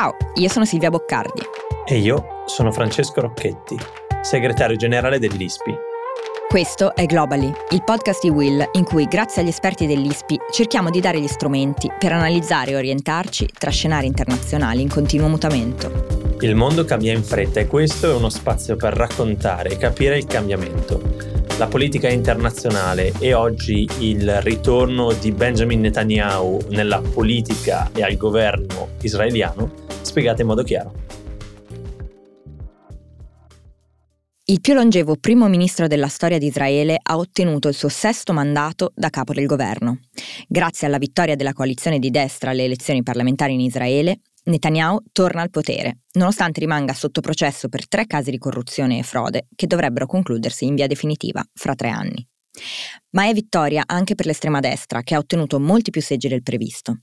Ciao, io sono Silvia Boccardi. E io sono Francesco Rocchetti, segretario generale dell'ISPI. Questo è Globally, il podcast di Will in cui, grazie agli esperti dell'ISPI, cerchiamo di dare gli strumenti per analizzare e orientarci tra scenari internazionali in continuo mutamento. Il mondo cambia in fretta e questo è uno spazio per raccontare e capire il cambiamento. La politica internazionale e oggi il ritorno di Benjamin Netanyahu nella politica e al governo israeliano spiegate in modo chiaro. Il più longevo primo ministro della storia di Israele ha ottenuto il suo sesto mandato da capo del governo. Grazie alla vittoria della coalizione di destra alle elezioni parlamentari in Israele, Netanyahu torna al potere, nonostante rimanga sotto processo per tre casi di corruzione e frode che dovrebbero concludersi in via definitiva fra tre anni. Ma è vittoria anche per l'estrema destra, che ha ottenuto molti più seggi del previsto.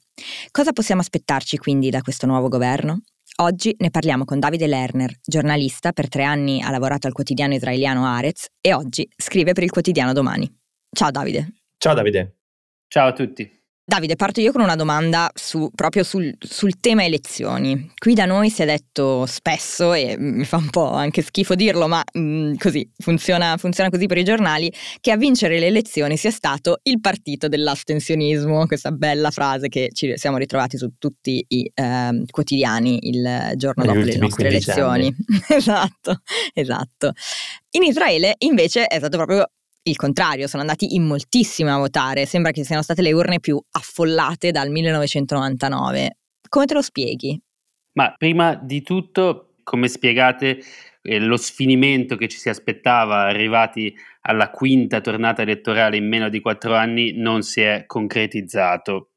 Cosa possiamo aspettarci quindi da questo nuovo governo? Oggi ne parliamo con Davide Lerner, giornalista, per tre anni ha lavorato al quotidiano israeliano Arez e oggi scrive per il quotidiano Domani. Ciao Davide. Ciao Davide. Ciao a tutti. Davide, parto io con una domanda su, proprio sul, sul, tema elezioni. Qui da noi si è detto spesso, e mi fa un po' anche schifo dirlo, ma mh, mm, così funziona, funziona, così per i giornali, che a vincere le elezioni sia stato il partito dell'astensionismo, questa bella frase che ci siamo ritrovati su tutti i eh, quotidiani il giorno Negli dopo le nostre elezioni. esatto, esatto. In Israele invece è stato proprio il contrario, sono andati in moltissimi a votare, sembra che siano state le urne più affollate dal 1999. Come te lo spieghi? Ma prima di tutto, come spiegate eh, lo sfinimento che ci si aspettava arrivati alla quinta tornata elettorale in meno di quattro anni non si è concretizzato.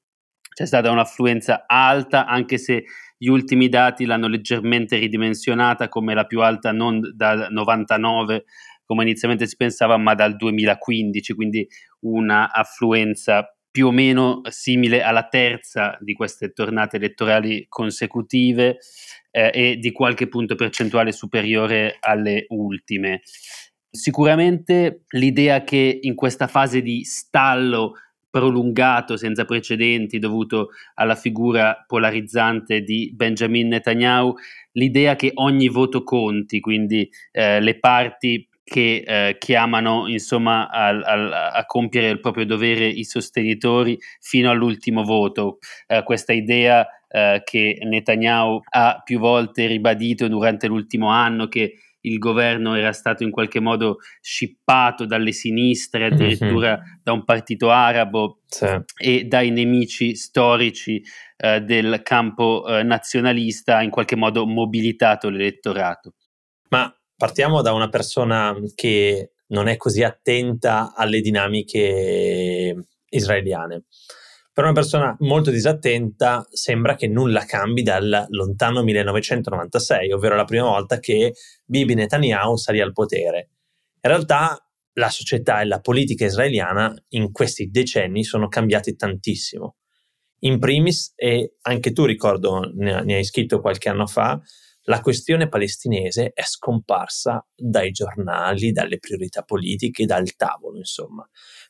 C'è stata un'affluenza alta, anche se gli ultimi dati l'hanno leggermente ridimensionata come la più alta non da 99 come inizialmente si pensava, ma dal 2015, quindi una affluenza più o meno simile alla terza di queste tornate elettorali consecutive eh, e di qualche punto percentuale superiore alle ultime. Sicuramente l'idea che in questa fase di stallo prolungato senza precedenti dovuto alla figura polarizzante di Benjamin Netanyahu, l'idea che ogni voto conti, quindi eh, le parti che eh, chiamano insomma al, al, a compiere il proprio dovere i sostenitori fino all'ultimo voto. Eh, questa idea eh, che Netanyahu ha più volte ribadito durante l'ultimo anno che il governo era stato in qualche modo scippato dalle sinistre, mhm. addirittura mm-hmm. da un partito arabo sì. e dai nemici storici eh, del campo eh, nazionalista, in qualche modo mobilitato l'elettorato. Ma partiamo da una persona che non è così attenta alle dinamiche israeliane. Per una persona molto disattenta sembra che nulla cambi dal lontano 1996, ovvero la prima volta che Bibi Netanyahu salì al potere. In realtà la società e la politica israeliana in questi decenni sono cambiati tantissimo. In primis, e anche tu ricordo ne hai scritto qualche anno fa, la questione palestinese è scomparsa dai giornali, dalle priorità politiche, dal tavolo, insomma.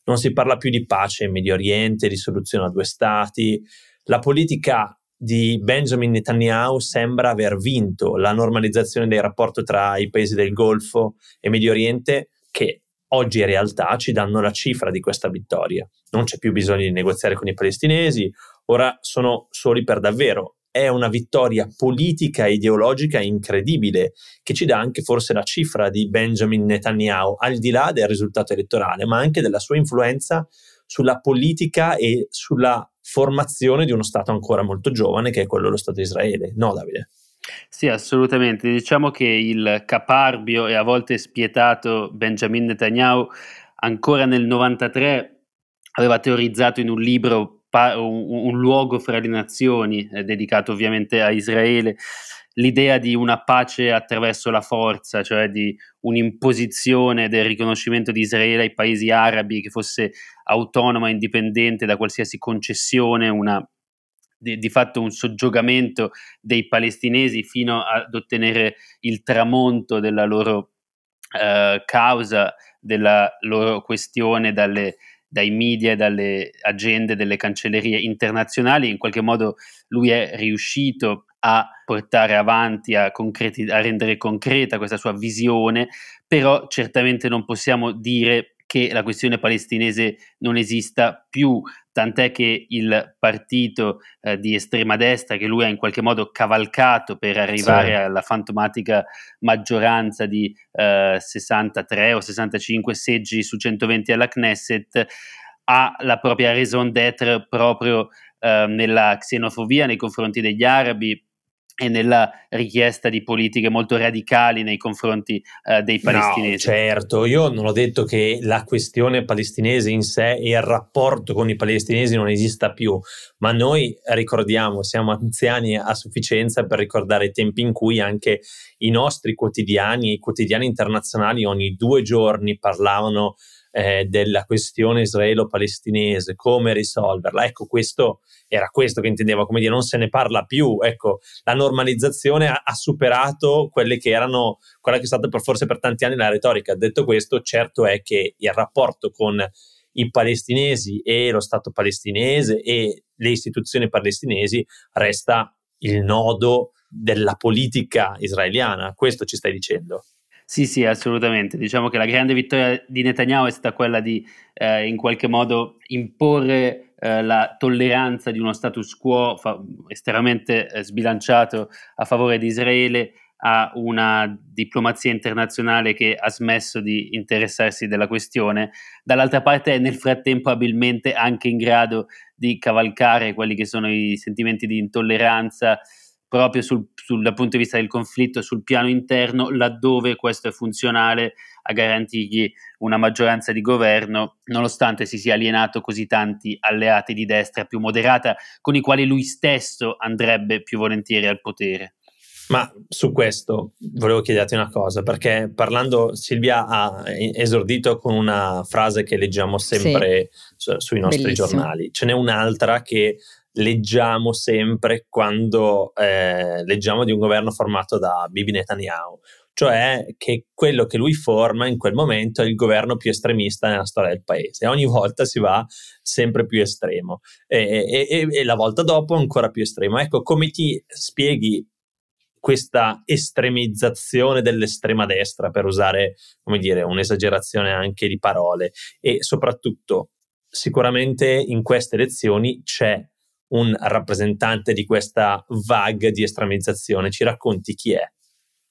Non si parla più di pace in Medio Oriente, di soluzione a due stati. La politica di Benjamin Netanyahu sembra aver vinto la normalizzazione dei rapporti tra i paesi del Golfo e Medio Oriente, che oggi in realtà ci danno la cifra di questa vittoria. Non c'è più bisogno di negoziare con i palestinesi, ora sono soli per davvero è una vittoria politica e ideologica incredibile, che ci dà anche forse la cifra di Benjamin Netanyahu, al di là del risultato elettorale, ma anche della sua influenza sulla politica e sulla formazione di uno Stato ancora molto giovane, che è quello dello Stato di Israele. No, Davide? Sì, assolutamente. Diciamo che il caparbio e a volte spietato Benjamin Netanyahu ancora nel 93 aveva teorizzato in un libro un, un, luogo fra le nazioni, eh, dedicato ovviamente a Israele, l'idea di una pace attraverso la forza, cioè di un'imposizione del riconoscimento di Israele ai paesi arabi che fosse autonoma indipendente da qualsiasi concessione, una, di, di, fatto un soggiogamento dei palestinesi fino ad ottenere il tramonto della loro eh, causa, della loro questione dalle dai media e dalle agende delle cancellerie internazionali. In qualche modo lui è riuscito a portare avanti, a, concreti- a rendere concreta questa sua visione, però certamente non possiamo dire che la questione palestinese non esista più, tant'è che il partito eh, di estrema destra che lui ha in qualche modo cavalcato per arrivare sì. alla fantomatica maggioranza di eh, 63 o 65 seggi su 120 alla Knesset, ha la propria raison d'être proprio eh, nella xenofobia nei confronti degli arabi, e nella richiesta di politiche molto radicali nei confronti uh, dei palestinesi. No, certo, io non ho detto che la questione palestinese in sé e il rapporto con i palestinesi non esista più, ma noi ricordiamo, siamo anziani a sufficienza per ricordare i tempi in cui anche i nostri quotidiani, i quotidiani internazionali ogni due giorni parlavano eh, della questione israelo-palestinese, come risolverla. Ecco, questo era questo che intendevo, come dire, non se ne parla più. Ecco, la normalizzazione ha, ha superato quelle che erano, quella che è stata per, forse per tanti anni la retorica. Detto questo, certo è che il rapporto con i palestinesi e lo Stato palestinese e le istituzioni palestinesi resta il nodo della politica israeliana. Questo ci stai dicendo? Sì, sì, assolutamente. Diciamo che la grande vittoria di Netanyahu è stata quella di eh, in qualche modo imporre eh, la tolleranza di uno status quo fa- estremamente eh, sbilanciato a favore di Israele a una diplomazia internazionale che ha smesso di interessarsi della questione, dall'altra parte è nel frattempo abilmente anche in grado di cavalcare quelli che sono i sentimenti di intolleranza proprio sul, sul, dal punto di vista del conflitto sul piano interno, laddove questo è funzionale a garantirgli una maggioranza di governo, nonostante si sia alienato così tanti alleati di destra più moderata, con i quali lui stesso andrebbe più volentieri al potere. Ma su questo volevo chiederti una cosa, perché parlando, Silvia ha esordito con una frase che leggiamo sempre sì. su, sui nostri Bellissimo. giornali. Ce n'è un'altra che leggiamo sempre quando eh, leggiamo di un governo formato da Bibi Netanyahu, cioè che quello che lui forma in quel momento è il governo più estremista nella storia del paese. Ogni volta si va sempre più estremo e, e, e la volta dopo ancora più estremo. Ecco, come ti spieghi questa estremizzazione dell'estrema destra, per usare, come dire, un'esagerazione anche di parole, e soprattutto sicuramente in queste elezioni c'è un rappresentante di questa vague di estremizzazione. Ci racconti chi è?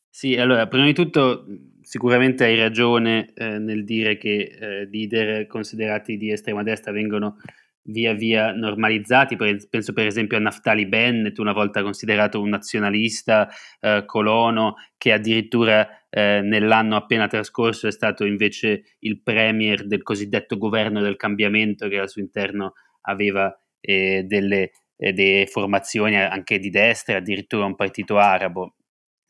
Sì, allora, prima di tutto sicuramente hai ragione eh, nel dire che eh, leader considerati di estrema destra vengono via via normalizzati, penso per esempio a Naftali Bennett, una volta considerato un nazionalista eh, colono, che addirittura eh, nell'anno appena trascorso è stato invece il premier del cosiddetto governo del cambiamento che al suo interno aveva eh, delle, eh, delle formazioni anche di destra, addirittura un partito arabo.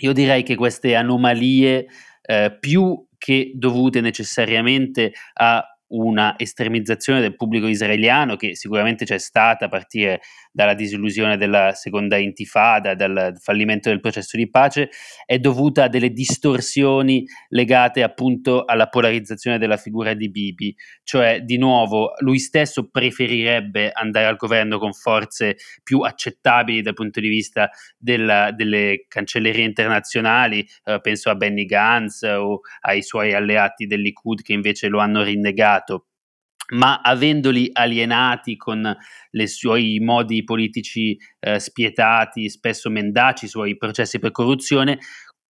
Io direi che queste anomalie, eh, più che dovute necessariamente a una estremizzazione del pubblico israeliano che sicuramente c'è stata a partire dalla disillusione della seconda intifada, dal fallimento del processo di pace, è dovuta a delle distorsioni legate appunto alla polarizzazione della figura di Bibi, cioè di nuovo lui stesso preferirebbe andare al governo con forze più accettabili dal punto di vista della, delle cancellerie internazionali, eh, penso a Benny Gantz o ai suoi alleati del Likud che invece lo hanno rinnegato ma avendoli alienati con i suoi modi politici eh, spietati, spesso mendaci, i suoi processi per corruzione,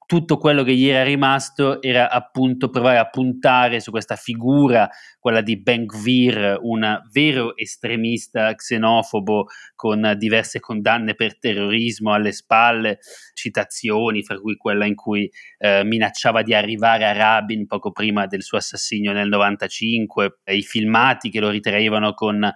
tutto quello che gli era rimasto era appunto provare a puntare su questa figura, quella di Ben Gvir, un vero estremista xenofobo con diverse condanne per terrorismo alle spalle, citazioni, fra cui quella in cui eh, minacciava di arrivare a Rabin poco prima del suo assassinio nel 95, i filmati che lo ritraevano con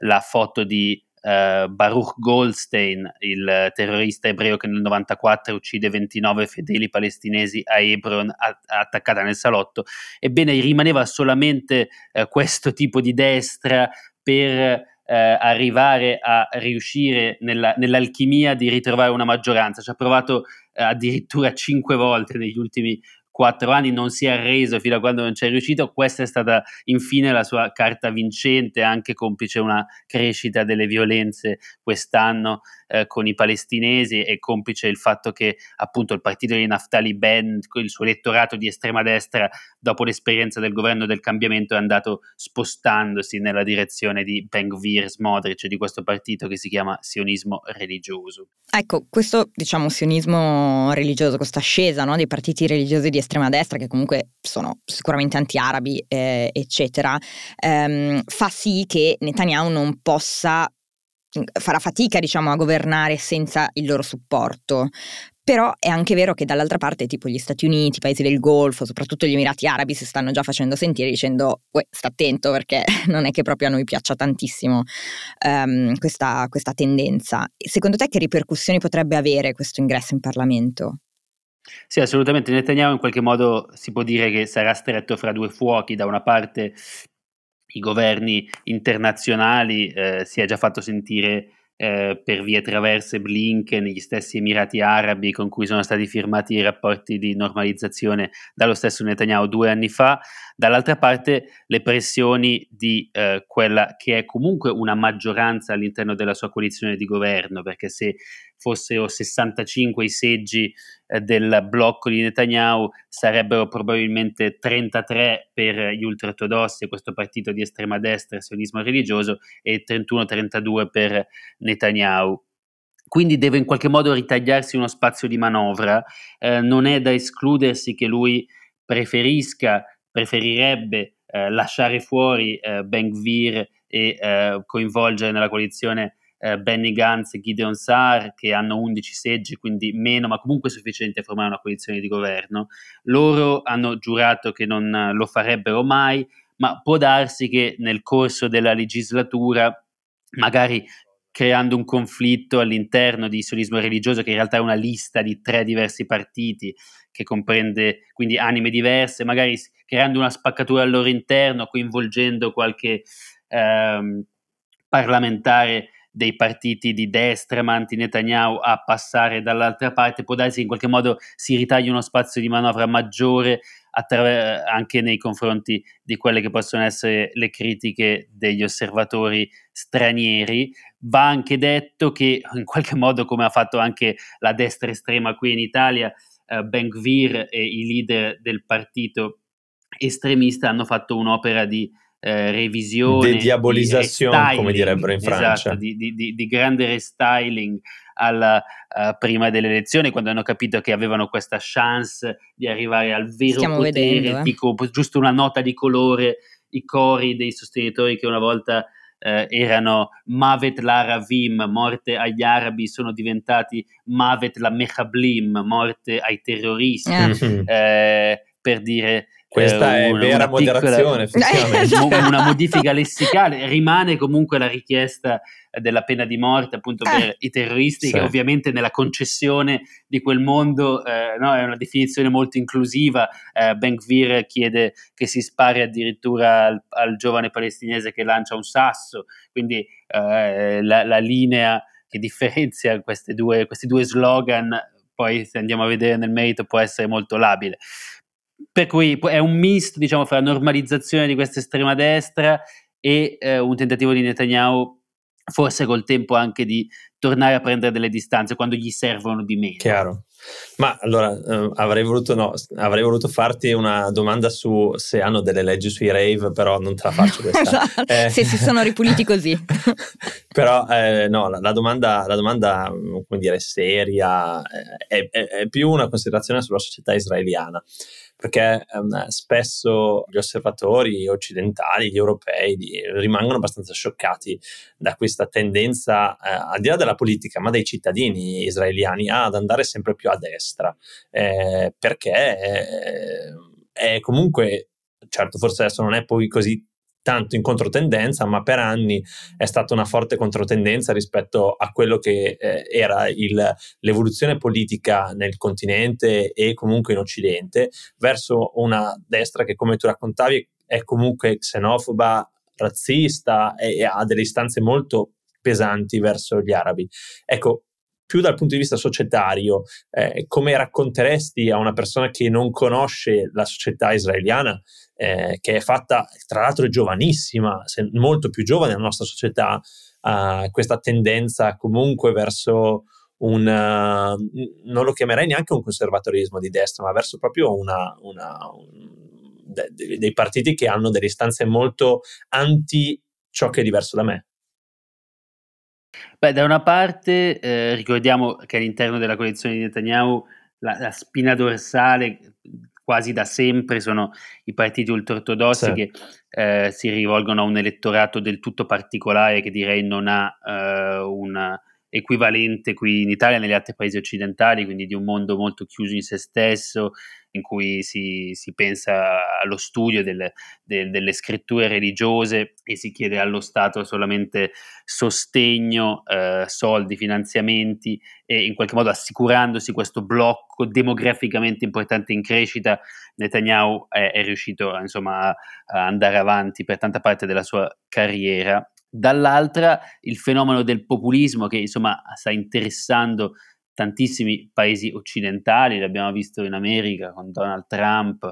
la foto di uh, Baruch Goldstein, il terrorista ebreo che nel 94 uccide 29 fedeli palestinesi a Hebron a- attaccata nel salotto. Ebbene, rimaneva solamente uh, questo tipo di destra per eh, arrivare a riuscire nella, nell'alchimia di ritrovare una maggioranza. Ci ha provato eh, addirittura cinque volte negli ultimi quattro anni, non si è arreso fino a quando non ci è riuscito, questa è stata infine la sua carta vincente, anche complice una crescita delle violenze quest'anno eh, con i palestinesi e complice il fatto che appunto il partito di Naftali Band, il suo elettorato di estrema destra, dopo l'esperienza del governo del cambiamento è andato spostandosi nella direzione di Ben Gvir Smodric, di questo partito che si chiama sionismo religioso. Ecco, questo diciamo sionismo religioso, questa ascesa no, dei partiti religiosi di estrema destra, che comunque sono sicuramente anti-arabi, eh, eccetera, ehm, fa sì che Netanyahu non possa farà fatica diciamo a governare senza il loro supporto però è anche vero che dall'altra parte tipo gli Stati Uniti, i paesi del Golfo, soprattutto gli Emirati Arabi si stanno già facendo sentire dicendo sta attento perché non è che proprio a noi piaccia tantissimo um, questa, questa tendenza. Secondo te che ripercussioni potrebbe avere questo ingresso in Parlamento? Sì, assolutamente. Netanyahu in qualche modo si può dire che sarà stretto fra due fuochi. Da una parte i governi internazionali, eh, si è già fatto sentire eh, per vie traverse Blinken, gli stessi Emirati Arabi con cui sono stati firmati i rapporti di normalizzazione dallo stesso Netanyahu due anni fa, dall'altra parte le pressioni di eh, quella che è comunque una maggioranza all'interno della sua coalizione di governo, perché se fossero 65 i seggi eh, del blocco di Netanyahu, sarebbero probabilmente 33 per gli ultraortodossi, questo partito di estrema destra, sionismo religioso, e 31-32 per Netanyahu quindi deve in qualche modo ritagliarsi uno spazio di manovra. Eh, non è da escludersi che lui preferisca, preferirebbe eh, lasciare fuori eh, Ben Gvir e eh, coinvolgere nella coalizione eh, Benny Gantz e Gideon Saar che hanno 11 seggi, quindi meno, ma comunque sufficienti a formare una coalizione di governo. Loro hanno giurato che non lo farebbero mai, ma può darsi che nel corso della legislatura, magari creando un conflitto all'interno di sionismo religioso, che in realtà è una lista di tre diversi partiti, che comprende quindi anime diverse, magari creando una spaccatura al loro interno, coinvolgendo qualche ehm, parlamentare dei partiti di destra, ma anti-Netanyahu, a passare dall'altra parte, può darsi che in qualche modo si ritagli uno spazio di manovra maggiore attraver- anche nei confronti di quelle che possono essere le critiche degli osservatori stranieri. Va anche detto che in qualche modo, come ha fatto anche la destra estrema qui in Italia, eh, Ben Gvir e i leader del partito estremista hanno fatto un'opera di eh, revisione, di diabolizzazione, come direbbero in esatto, Francia, di, di, di, di, grande restyling alla, uh, prima delle elezioni, quando hanno capito che avevano questa chance di arrivare al vero Stiamo potere, vedendo, eh. dico giusto una nota di colore, i cori dei sostenitori che una volta eh, erano Mavet la Ravim, morte agli arabi, sono diventati Mavet la Mechablim, morte ai terroristi, Eh. eh, per dire Questa eh, è una- vera una piccola- moderazione, effettivamente. Esatto. una modifica lessicale, rimane comunque la richiesta della pena di morte appunto per Eh. i terroristi, Sì. che ovviamente nella concessione di quel mondo eh, no, è una definizione molto inclusiva. Eh, Ben Gvir chiede che si spari addirittura al, al giovane palestinese che lancia un sasso, quindi eh, la, la linea che differenzia queste due, questi due slogan, poi se andiamo a vedere nel merito, può essere molto labile. Per cui è un misto, diciamo, fra normalizzazione di questa estrema destra e eh, un tentativo di Netanyahu, forse col tempo anche di tornare a prendere delle distanze quando gli servono di meno. Chiaro. Ma allora eh, avrei, voluto, no, avrei voluto farti una domanda su se hanno delle leggi sui rave, però non te la faccio questa. Esatto, Eh, Se si sono ripuliti così. però eh, no, la, la domanda, la domanda, come dire, seria eh, è, è- è più una considerazione sulla società israeliana, perché ehm, spesso gli osservatori occidentali, gli europei, di- rimangono abbastanza scioccati da questa tendenza, eh, al di là della politica, ma dei cittadini israeliani, ad andare sempre più a destra, eh, perché eh, è comunque, certo, forse adesso non è poi così tanto in controtendenza, ma per anni è stata una forte controtendenza rispetto a quello che eh, era il- l'evoluzione politica nel continente e comunque in Occidente, verso una destra che, come tu raccontavi, è comunque xenofoba, razzista e, e ha delle istanze molto pesanti verso gli arabi. Ecco, più dal punto di vista societario, eh, come racconteresti a una persona che non conosce la società israeliana, eh, che è fatta, tra l'altro giovanissima, molto più giovane della nostra società, uh, questa tendenza comunque verso un, uh, non lo chiamerei neanche un conservatorismo di destra, ma verso proprio una, una, un, de, dei partiti che hanno delle istanze molto anti ciò che è diverso da me. Beh, da una parte eh, ricordiamo che all'interno della coalizione di Netanyahu la, la, spina dorsale quasi da sempre sono i partiti ultraortodossi sì. che eh, si rivolgono a un elettorato del tutto particolare che direi non ha eh, una equivalente qui in Italia e negli altri paesi occidentali, quindi di un mondo molto chiuso in se stesso, in cui si, si pensa allo studio delle, de, delle, scritture religiose e si chiede allo Stato solamente sostegno, eh, soldi, finanziamenti e in qualche modo assicurandosi questo blocco demograficamente importante in crescita, Netanyahu è, è riuscito insomma, a andare avanti per tanta parte della sua carriera dall'altra il fenomeno del populismo che insomma sta interessando tantissimi paesi occidentali, l'abbiamo visto in America con Donald Trump,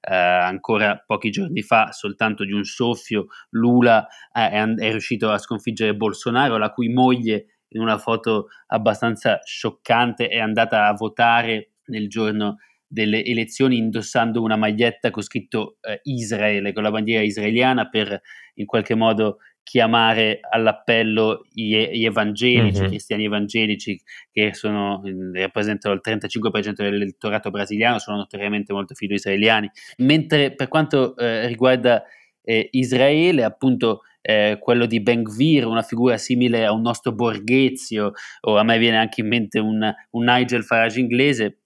eh, ancora pochi giorni fa, soltanto di un soffio, Lula è, è riuscito a sconfiggere Bolsonaro, la cui moglie in una foto abbastanza scioccante è andata a votare nel giorno delle elezioni indossando una maglietta con scritto eh, Israele, con la bandiera israeliana per in qualche modo chiamare all'appello gli, evangelici, mm-hmm. cristiani evangelici che sono, rappresentano il 35% dell'elettorato brasiliano, sono notoriamente molto filo-israeliani. Mentre per quanto eh, riguarda eh, Israele, appunto eh, quello di Ben Gvir, una figura simile a un nostro Borghezio, o a me viene anche in mente un, un Nigel Farage inglese,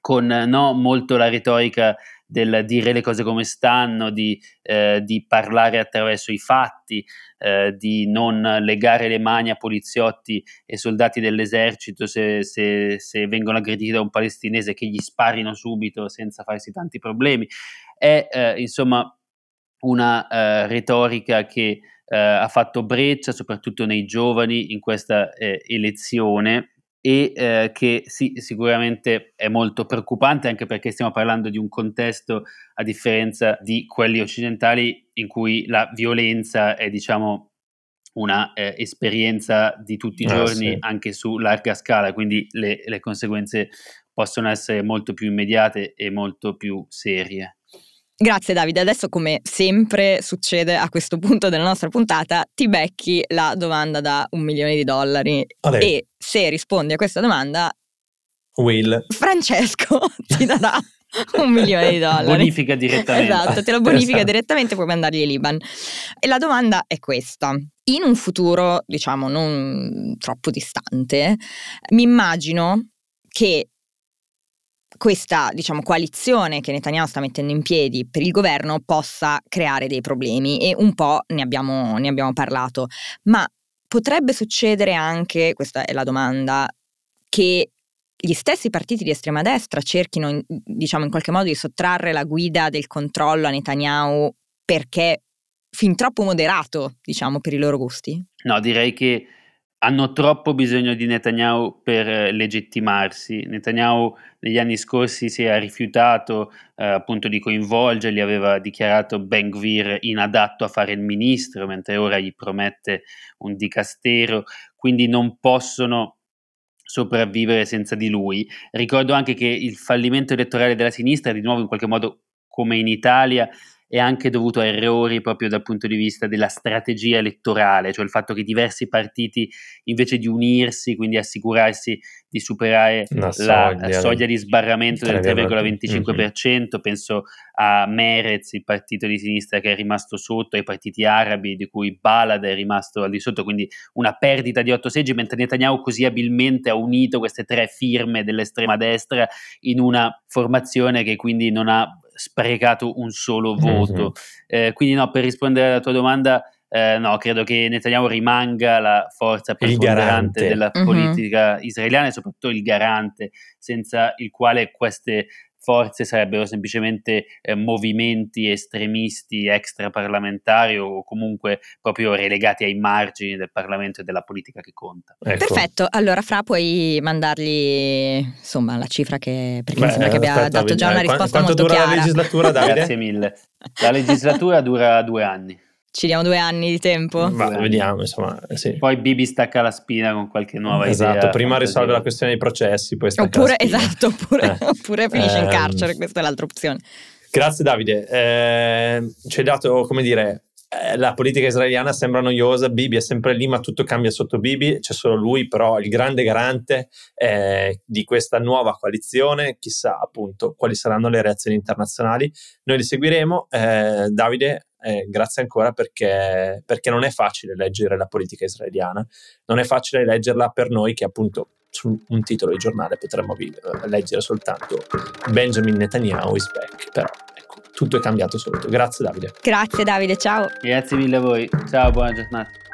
con no, molto la retorica del dire le cose come stanno, di, eh, di parlare attraverso i fatti, eh, di non legare le mani a poliziotti e soldati dell'esercito se, se, se, vengono aggrediti da un palestinese che gli sparino subito senza farsi tanti problemi. È eh, insomma una eh, retorica che eh, ha fatto breccia soprattutto nei giovani in questa eh, elezione e eh, che sì, sicuramente è molto preoccupante anche perché stiamo parlando di un contesto a differenza di quelli occidentali in cui la violenza è diciamo una eh, esperienza di tutti i ah, giorni sì. anche su larga scala, quindi le, le conseguenze possono essere molto più immediate e molto più serie. Grazie Davide, adesso come sempre succede a questo punto della nostra puntata, ti becchi la domanda da un milione di dollari Vabbè. e se rispondi a questa domanda, Will. Francesco ti darà un milione di dollari. Bonifica direttamente. Esatto, te lo bonifica esatto. direttamente, puoi mandargli in Liban. E la domanda è questa. In un futuro, diciamo, non troppo distante, mi immagino che questa diciamo, coalizione che Netanyahu sta mettendo in piedi per il governo possa creare dei problemi e un po' ne abbiamo, ne abbiamo parlato. Ma potrebbe succedere anche, questa è la domanda, che gli stessi partiti di estrema destra cerchino in, diciamo, in qualche modo di sottrarre la guida del controllo a Netanyahu perché fin troppo moderato, diciamo, per i loro gusti? No, direi che hanno troppo bisogno di Netanyahu per eh, legittimarsi. Netanyahu negli anni scorsi si era rifiutato eh, appunto di coinvolgerli, aveva dichiarato Ben Gvir inadatto a fare il ministro, mentre ora gli promette un dicastero, quindi non possono sopravvivere senza di lui. Ricordo anche che il fallimento elettorale della sinistra, di nuovo in qualche modo come in Italia, è anche dovuto a errori proprio dal punto di vista della strategia elettorale, cioè il fatto che diversi partiti invece di unirsi, quindi assicurarsi di superare la soglia, la soglia di sbarramento del 3,25%, mm-hmm. penso a Merez, il partito di sinistra che è rimasto sotto, ai partiti arabi di cui Balad è rimasto al di sotto, quindi una perdita di otto seggi, mentre Netanyahu così abilmente ha unito queste tre firme dell'estrema destra in una formazione che quindi non ha sprecato un solo voto. Mm-hmm. Eh, quindi no, per rispondere alla tua domanda, eh, no, credo che Netanyahu rimanga la forza preponderante della mm-hmm. politica israeliana e soprattutto il garante senza il quale queste forze sarebbero semplicemente eh, movimenti estremisti extraparlamentari o comunque proprio relegati ai margini del Parlamento e della politica che conta. Ecco. Perfetto, allora Fra puoi mandargli insomma la cifra che perché Beh, mi sembra che abbia aspetta, dato già una risposta quanto molto dura chiara. la legislatura Davide? Grazie mille. La legislatura dura due anni. Ci diamo due anni di tempo? Ma vediamo, insomma, sì. Poi Bibi stacca la spina con qualche nuova esatto, idea. Esatto, prima risolve la questione dei processi, poi stacca oppure, la spina. Esatto, oppure, eh. oppure finisce in ehm, carcere, questa è l'altra opzione. Grazie Davide, eh, ci hai dato, come dire, eh, la politica israeliana sembra noiosa, Bibi è sempre lì, ma tutto cambia sotto Bibi, c'è solo lui, però il grande garante eh, di questa nuova coalizione, chissà appunto quali saranno le reazioni internazionali, noi li seguiremo. Eh, Davide, eh, grazie ancora perché, perché non è facile leggere la politica israeliana, non è facile leggerla per noi che appunto su un titolo di giornale potremmo leggere soltanto Benjamin Netanyahu is back, però ecco, tutto è cambiato sotto. Grazie Davide. Grazie Davide, ciao. Grazie mille a voi, ciao, buona giornata.